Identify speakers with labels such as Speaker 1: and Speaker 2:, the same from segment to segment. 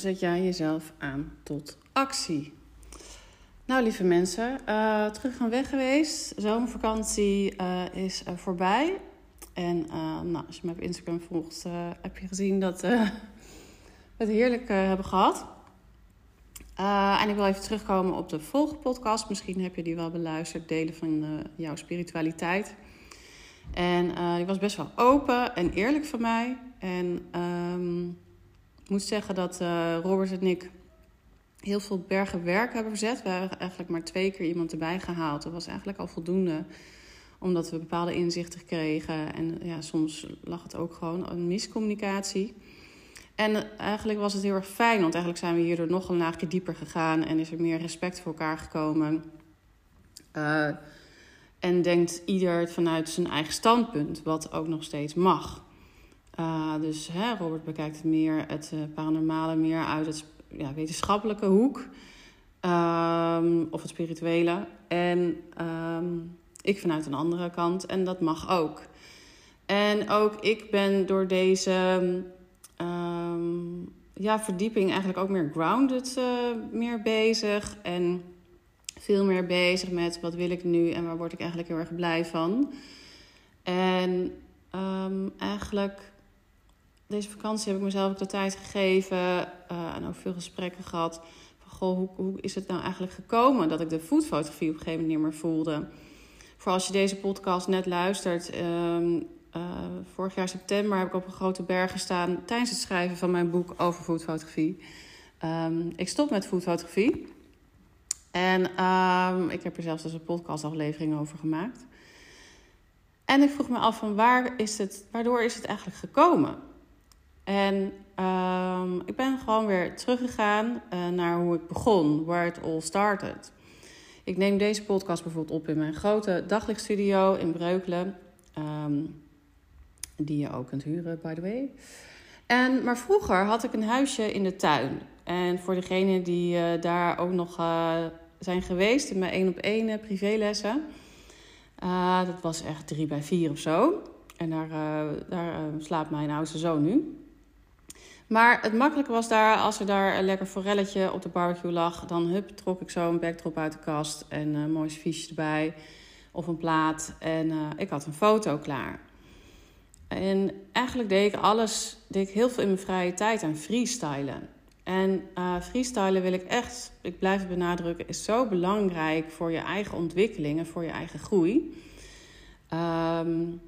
Speaker 1: zet jij jezelf aan tot actie. Nou, lieve mensen, uh, terug van weg geweest. Zomervakantie uh, is uh, voorbij. En nou, als je me op Instagram volgt, heb je gezien dat we het heerlijk hebben gehad. en ik wil even terugkomen op de volgende podcast. Misschien heb je die wel beluisterd, delen van jouw spiritualiteit. En die was best wel open en eerlijk van mij. En ik moet zeggen dat Robert en ik heel veel bergen werk hebben verzet. We hebben eigenlijk maar twee keer iemand erbij gehaald. Dat was eigenlijk al voldoende, omdat we bepaalde inzichten kregen. En ja, soms lag het ook gewoon een miscommunicatie. En eigenlijk was het heel erg fijn, want eigenlijk zijn we hierdoor nog een laagje dieper gegaan en is er meer respect voor elkaar gekomen. Uh, en denkt ieder vanuit zijn eigen standpunt, wat ook nog steeds mag. Uh, dus hè, Robert bekijkt meer, het uh, paranormale meer uit het ja, wetenschappelijke hoek. Um, of het spirituele. En um, ik vanuit een andere kant. En dat mag ook. En ook ik ben door deze um, ja, verdieping eigenlijk ook meer grounded uh, meer bezig. En veel meer bezig met wat wil ik nu en waar word ik eigenlijk heel erg blij van. En eigenlijk deze vakantie heb ik mezelf ook de tijd gegeven uh, en ook veel gesprekken gehad. Van, goh, hoe, hoe is het nou eigenlijk gekomen dat ik de foodfotografie op een gegeven moment niet meer voelde? Voor als je deze podcast net luistert. Um, uh, vorig jaar september heb ik op een grote berg gestaan tijdens het schrijven van mijn boek over foodfotografie. Um, ik stop met foodfotografie. En um, ik heb er zelfs dus een podcastaflevering over gemaakt. En ik vroeg me af van waar is het, waardoor is het eigenlijk gekomen? En um, ik ben gewoon weer teruggegaan uh, naar hoe ik begon, where it all started. Ik neem deze podcast bijvoorbeeld op in mijn grote daglichtstudio in Breukelen. Um, die je ook kunt huren, by the way. En, maar vroeger had ik een huisje in de tuin. En voor degenen die uh, daar ook nog uh, zijn geweest in mijn één op één privélessen. dat was echt drie bij vier of zo. En daar, daar slaapt mijn oudste zoon nu. Maar het makkelijke was daar, als er daar een lekker forelletje op de barbecue lag, dan hup, trok ik zo een backdrop uit de kast en een mooi fiche erbij of een plaat. En uh, ik had een foto klaar. En eigenlijk deed ik alles, deed ik heel veel in mijn vrije tijd aan freestylen. En uh, freestylen wil ik echt, ik blijf het benadrukken, is zo belangrijk voor je eigen ontwikkeling en voor je eigen groei. Um,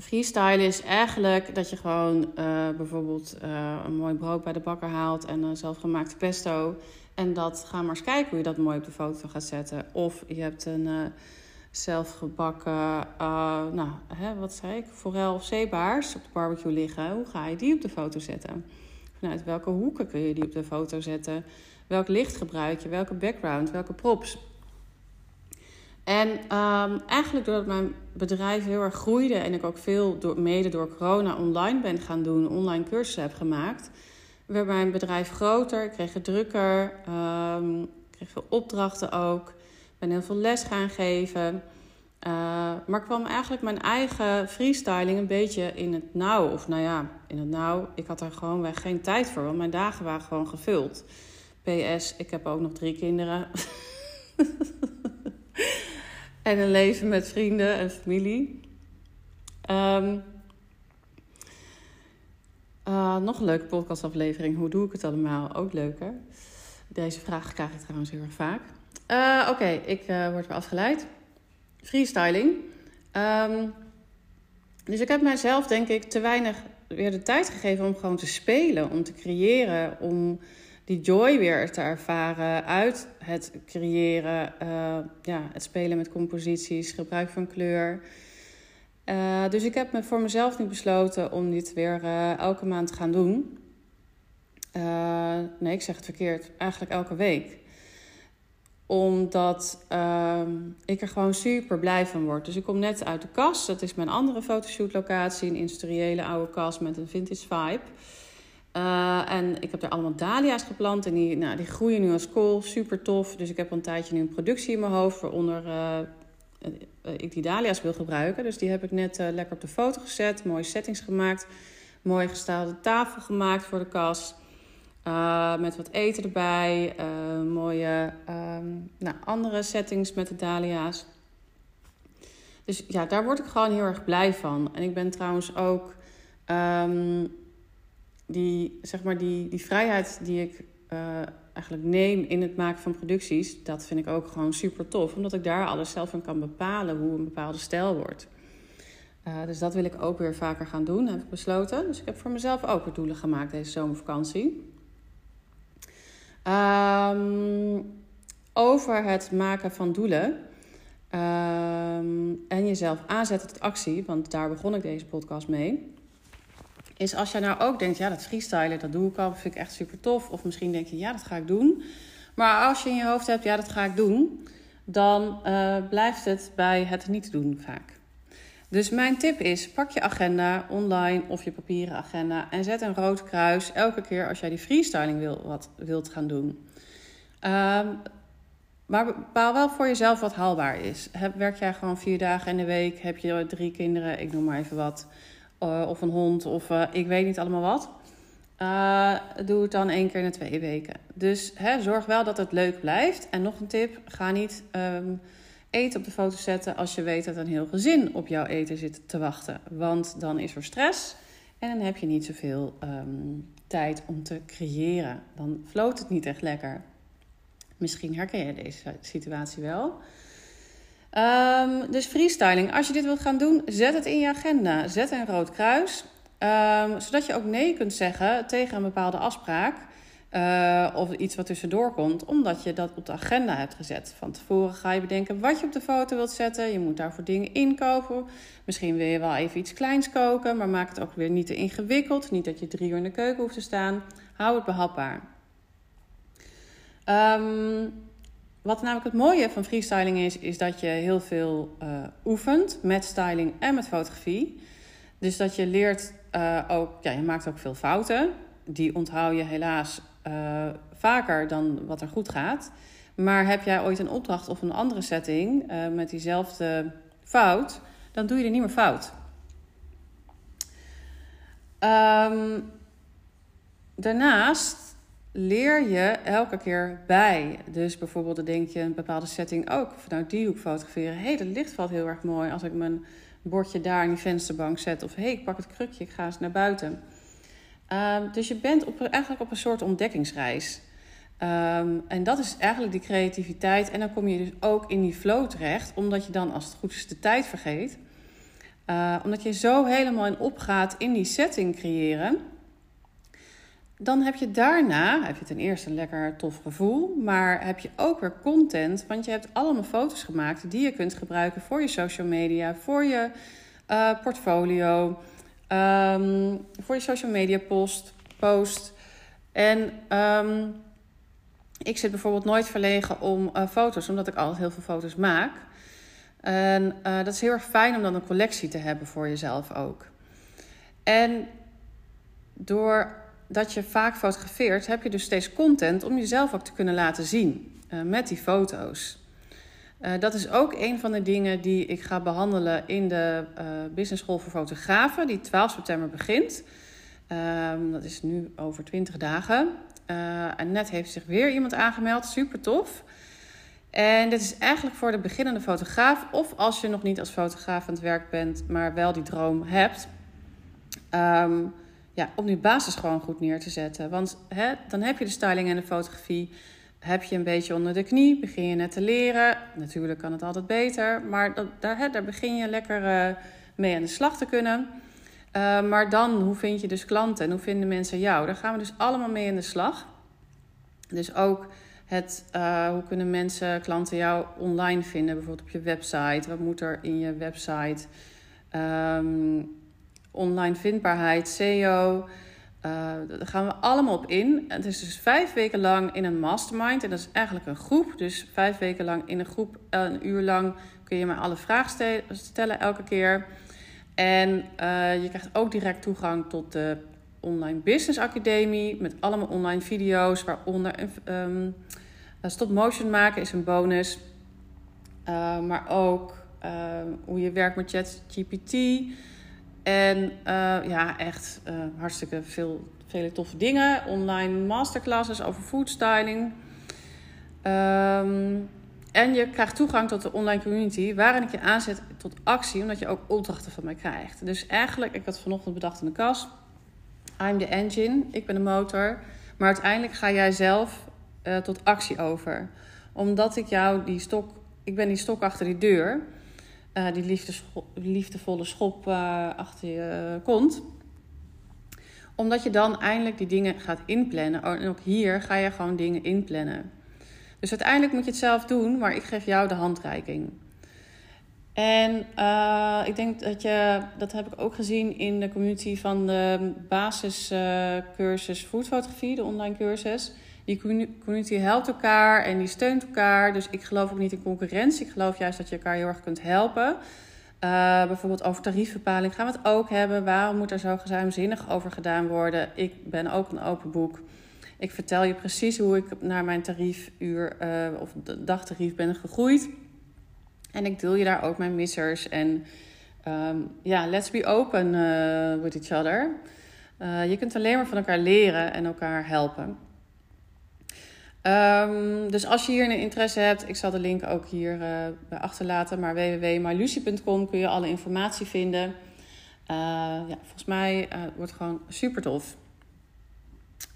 Speaker 1: Freestyle is eigenlijk dat je gewoon uh, bijvoorbeeld uh, een mooi brood bij de bakker haalt en een zelfgemaakte pesto. En dat ga maar eens kijken hoe je dat mooi op de foto gaat zetten. Of je hebt een uh, zelfgebakken, nou, hè, wat zei ik, forel of zeebaars op de barbecue liggen. Hoe ga je die op de foto zetten? Vanuit welke hoeken kun je die op de foto zetten? Welk licht gebruik je? Welke background? Welke props? En um, eigenlijk doordat mijn bedrijf heel erg groeide en ik ook veel door, mede door corona online ben gaan doen, online cursussen heb gemaakt, werd mijn bedrijf groter. Ik kreeg het drukker, um, ik kreeg veel opdrachten ook, ben heel veel les gaan geven. Uh, maar kwam eigenlijk mijn eigen freestyling een beetje in het nauw. Of nou ja, in het nauw. Ik had er gewoon weg geen tijd voor, want mijn dagen waren gewoon gevuld. PS, ik heb ook nog drie kinderen. en een leven met vrienden en familie. Um, uh, nog een leuke podcastaflevering. Hoe doe ik het allemaal? Ook leuker. Deze vraag krijg ik trouwens heel erg vaak. Uh, Oké, ik uh, word weer afgeleid. Freestyling. Um, dus ik heb mijzelf denk ik te weinig weer de tijd gegeven om gewoon te spelen, om te creëren, om die joy weer te ervaren uit het creëren, uh, ja, het spelen met composities, gebruik van kleur. Uh, dus ik heb me voor mezelf nu besloten om dit weer uh, elke maand te gaan doen. nee, ik zeg het verkeerd. Eigenlijk elke week. Omdat ehm, ik er gewoon super blij van word. Dus ik kom net uit de kast. Dat is mijn andere fotoshootlocatie. Een industriële oude kast met een vintage vibe. Uh, en ik heb er allemaal dahlia's geplant en die, nou, die groeien nu als kool, super tof. Dus ik heb al een tijdje nu een productie in mijn hoofd waaronder uh, ik die dahlia's wil gebruiken. Dus die heb ik net lekker op de foto gezet, mooie settings gemaakt, mooi gestaalde tafel gemaakt voor de kast. met wat eten erbij, mooie ehm, nou, andere settings met de dahlia's. Dus ja, daar word ik gewoon heel erg blij van. En ik ben trouwens ook ehm, die, zeg maar die, die vrijheid die ik uh, eigenlijk neem in het maken van producties, dat vind ik ook gewoon super tof. Omdat ik daar alles zelf van kan bepalen hoe een bepaalde stijl wordt. Uh, dus dat wil ik ook weer vaker gaan doen, heb ik besloten. Dus ik heb voor mezelf ook weer doelen gemaakt deze zomervakantie. Um, over het maken van doelen. Um, en jezelf aanzetten tot actie, want daar begon ik deze podcast mee. Is als jij nou ook denkt, ja, dat freestylen, dat doe ik al, vind ik echt super tof. Of misschien denk je, ja, dat ga ik doen. Maar als je in je hoofd hebt, ja, dat ga ik doen, dan uh, blijft het bij het niet doen vaak. Dus mijn tip is: pak je agenda online of je papieren agenda en zet een rood kruis elke keer als jij die freestyling wil, wat, wilt gaan doen. Um, maar bepaal wel voor jezelf wat haalbaar is. Heb, werk jij gewoon vier dagen in de week? Heb je drie kinderen? Ik noem maar even wat. Uh, of een hond of uh, ik weet niet allemaal wat. Uh, doe het dan één keer in de twee weken. Dus hè, zorg wel dat het leuk blijft. En nog een tip: ga niet um, eten op de foto zetten als je weet dat een heel gezin op jouw eten zit te wachten. Want dan is er stress en dan heb je niet zoveel um, tijd om te creëren. Dan floot het niet echt lekker. Misschien herken je deze situatie wel. Um, dus freestyling. Als je dit wilt gaan doen, zet het in je agenda. Zet een rood kruis. Um, zodat je ook nee kunt zeggen tegen een bepaalde afspraak. Uh, of iets wat tussendoor komt, omdat je dat op de agenda hebt gezet. Van tevoren ga je bedenken wat je op de foto wilt zetten. Je moet daarvoor dingen inkopen. Misschien wil je wel even iets kleins koken, maar maak het ook weer niet te ingewikkeld. Niet dat je drie uur in de keuken hoeft te staan. Hou het behapbaar. Um, wat namelijk het mooie van freestyling is, is dat je heel veel uh, oefent met styling en met fotografie. Dus dat je leert uh, ook, ja, je maakt ook veel fouten. Die onthoud je helaas uh, vaker dan wat er goed gaat. Maar heb jij ooit een opdracht of een andere setting met diezelfde fout, dan doe je er niet meer fout. Um, daarnaast leer je elke keer bij. Dus bijvoorbeeld dan denk je een bepaalde setting ook vanuit die hoek fotograferen. Hé, hey, dat licht valt heel erg mooi als ik mijn bordje daar in die vensterbank zet. Of hé, hey, ik pak het krukje, ik ga eens naar buiten. Um, dus je bent op, eigenlijk op een soort ontdekkingsreis. Um, en dat is eigenlijk die creativiteit. En dan kom je dus ook in die flow terecht, omdat je dan als het goed is de tijd vergeet. Uh, omdat je zo helemaal in opgaat in die setting creëren dan heb je daarna, heb je ten eerste een lekker tof gevoel, maar heb je ook weer content, want je hebt allemaal foto's gemaakt die je kunt gebruiken voor je social media, voor je uh, portfolio, um, voor je social media post, post. En um, ik zit bijvoorbeeld nooit verlegen om uh, foto's, omdat ik altijd heel veel foto's maak. En uh, dat is heel erg fijn om dan een collectie te hebben voor jezelf ook. En door dat je vaak fotografeert, heb je dus steeds content om jezelf ook te kunnen laten zien uh, met die foto's. Uh, dat is ook een van de dingen die ik ga behandelen in de uh, Business School voor Fotografen, die 12 september begint. Um, dat is nu over 20 dagen. en net heeft zich weer iemand aangemeld, super tof. En dit is eigenlijk voor de beginnende fotograaf, of als je nog niet als fotograaf aan het werk bent, maar wel die droom hebt. Um, ja, om die basis gewoon goed neer te zetten. Want hè, dan heb je de styling en de fotografie. Heb je een beetje onder de knie, begin je net te leren. Natuurlijk kan het altijd beter, maar dat, daar, hè, daar begin je lekker uh, mee aan de slag te kunnen. Uh, maar dan, hoe vind je dus klanten en hoe vinden mensen jou? Daar gaan we dus allemaal mee aan de slag. Dus ook het, uh, hoe kunnen mensen, klanten jou online vinden, bijvoorbeeld op je website. Wat moet er in je website? Um, online vindbaarheid, SEO. Uh, daar gaan we allemaal op in. Het is dus vijf weken lang in een mastermind. En dat is eigenlijk een groep. Dus vijf weken lang in een groep, een uur lang kun je mij alle vragen stellen elke keer. En uh, je krijgt ook direct toegang tot de Online Business Academie. Met allemaal online video's, waaronder um, stop motion maken is een bonus. Maar ook hoe je werkt met ChatGPT. En uh, ja, echt uh, hartstikke veel vele toffe dingen. Online masterclasses over foodstyling. Um, en je krijgt toegang tot de online community, waarin ik je aanzet tot actie, omdat je ook opdrachten van mij krijgt. Dus eigenlijk, ik had vanochtend bedacht in de kast: I'm the engine, ik ben de motor. Maar uiteindelijk ga jij zelf uh, tot actie over. Omdat ik jou die stok, ik ben die stok achter die deur, uh, die liefdevolle schop uh, achter je kont. Omdat je dan eindelijk die dingen gaat inplannen. Oh, en ook hier ga je gewoon dingen inplannen. Dus uiteindelijk moet je het zelf doen, maar ik geef jou de handreiking. En ik denk dat je, dat heb ik ook gezien in de community van de basiscursus foodfotografie, de online cursus. Die community helpt elkaar en die steunt elkaar. Dus ik geloof ook niet in concurrentie. Ik geloof juist dat je elkaar heel erg kunt helpen. Uh, bijvoorbeeld over tariefbepaling gaan we het ook hebben. Waarom moet er zo gezuimzinnig over gedaan worden? Ik ben ook een open boek. Ik vertel je precies hoe ik naar mijn tariefuur uh, of dagtarief ben gegroeid. En ik deel je daar ook mijn missers. En um, ja, let's be open uh, with each other. Je kunt alleen maar van elkaar leren en elkaar helpen. Um, dus als je hier een interesse hebt, ik zal de link ook hier uh, bij achterlaten. Maar www.mylucie.com kun je alle informatie vinden. ja, volgens mij wordt het gewoon super tof.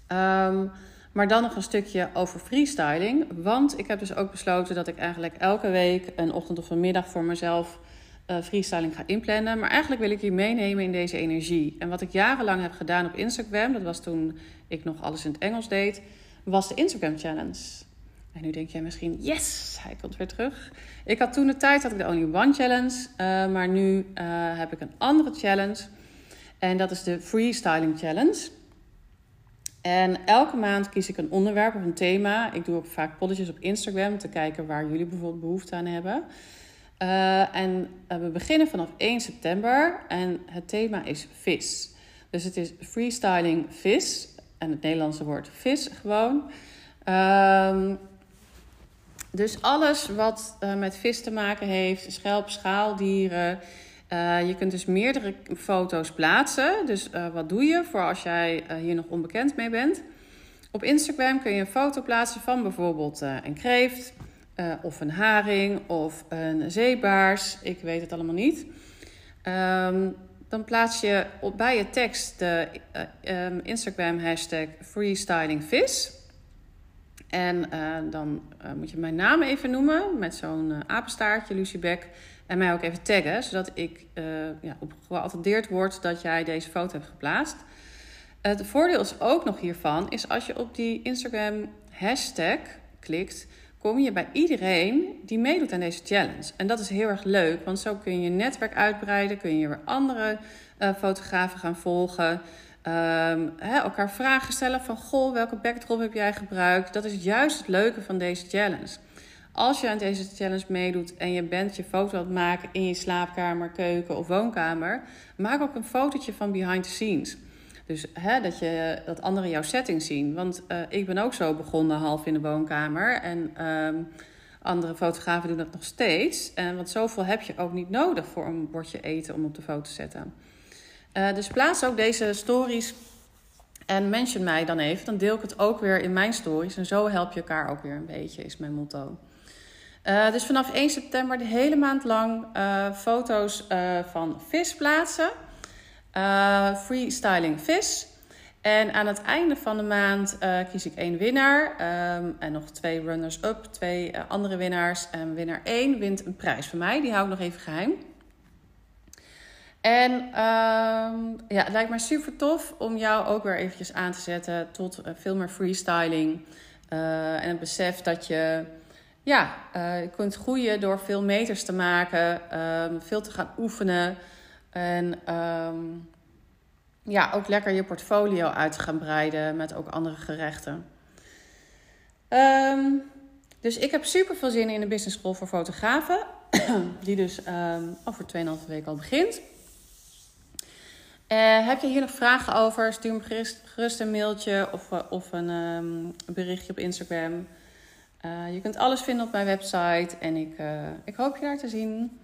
Speaker 1: Um, maar dan nog een stukje over freestyling. Want ik heb dus ook besloten dat ik eigenlijk elke week een ochtend of een middag voor mezelf uh, freestyling ga inplannen. Maar eigenlijk wil ik je meenemen in deze energie. En wat ik jarenlang heb gedaan op Instagram, dat was toen ik nog alles in het Engels deed, was de Instagram Challenge. En nu denk jij misschien, yes, hij komt weer terug. Ik had toen de tijd, had ik de Only One Challenge. Uh, maar nu uh, heb ik een andere challenge. En dat is de Freestyling Challenge. En elke maand kies ik een onderwerp of een thema. Ik doe ook vaak polletjes op Instagram te kijken waar jullie bijvoorbeeld behoefte aan hebben. Uh, en we beginnen vanaf 1 september en het thema is vis. Dus het is freestyling vis en het Nederlandse woord vis gewoon. Um, dus alles wat uh, met vis te maken heeft, schelp, schaaldieren, uh, je kunt dus meerdere foto's plaatsen. Dus uh, wat doe je voor als jij hier nog onbekend mee bent? Op Instagram kun je een foto plaatsen van bijvoorbeeld een kreeft, of een haring of een zeebaars. Ik weet het allemaal niet. Um, dan plaats je op, bij je tekst de um, Instagram hashtag freestylingvis. En dan moet je mijn naam even noemen met zo'n apenstaartje, Lucie Beck. En mij ook even taggen, zodat ik ja, op geattendeerd word dat jij deze foto hebt geplaatst. Het voordeel is ook nog hiervan, is als je op die Instagram hashtag klikt, kom je bij iedereen die meedoet aan deze challenge. En dat is heel erg leuk, want zo kun je je netwerk uitbreiden, kun je weer andere uh, fotografen gaan volgen. Um, elkaar vragen stellen van, goh, welke backdrop heb jij gebruikt? Dat is juist het leuke van deze challenge. Als je aan deze challenge meedoet en je bent je foto aan het maken in je slaapkamer, keuken of woonkamer, maak ook een fotootje van behind the scenes. Dus hè, dat, je, dat anderen jouw setting zien. Want uh, ik ben ook zo begonnen half in de woonkamer. En um, andere fotografen doen dat nog steeds. En want zoveel heb je ook niet nodig voor een bordje eten om op de foto te zetten. Uh, dus plaats ook deze stories en mention mij dan even. Dan deel ik het ook weer in mijn stories. En zo help je elkaar ook weer een beetje, is mijn motto. Uh, dus vanaf 1 september de hele maand lang foto's van vis plaatsen. Freestyling vis. En aan het einde van de maand kies ik één winnaar. Um, en nog twee runners-up, twee andere winnaars. En winnaar 1 wint een prijs van mij. Die hou ik nog even geheim. En um, ja, het lijkt me super tof om jou ook weer eventjes aan te zetten tot veel meer freestyling. en het besef dat je ja, je kunt groeien door veel meters te maken, um, veel te gaan oefenen. En um, ja, ook lekker je portfolio uit te gaan breiden met ook andere gerechten. Um, dus ik heb super veel zin in de business school voor fotografen. Die dus over 2,5 weken al begint. Uh, heb je hier nog vragen over? Stuur me gerust, een mailtje of, of een berichtje op Instagram. Uh, je kunt alles vinden op mijn website en ik, ik hoop je daar te zien.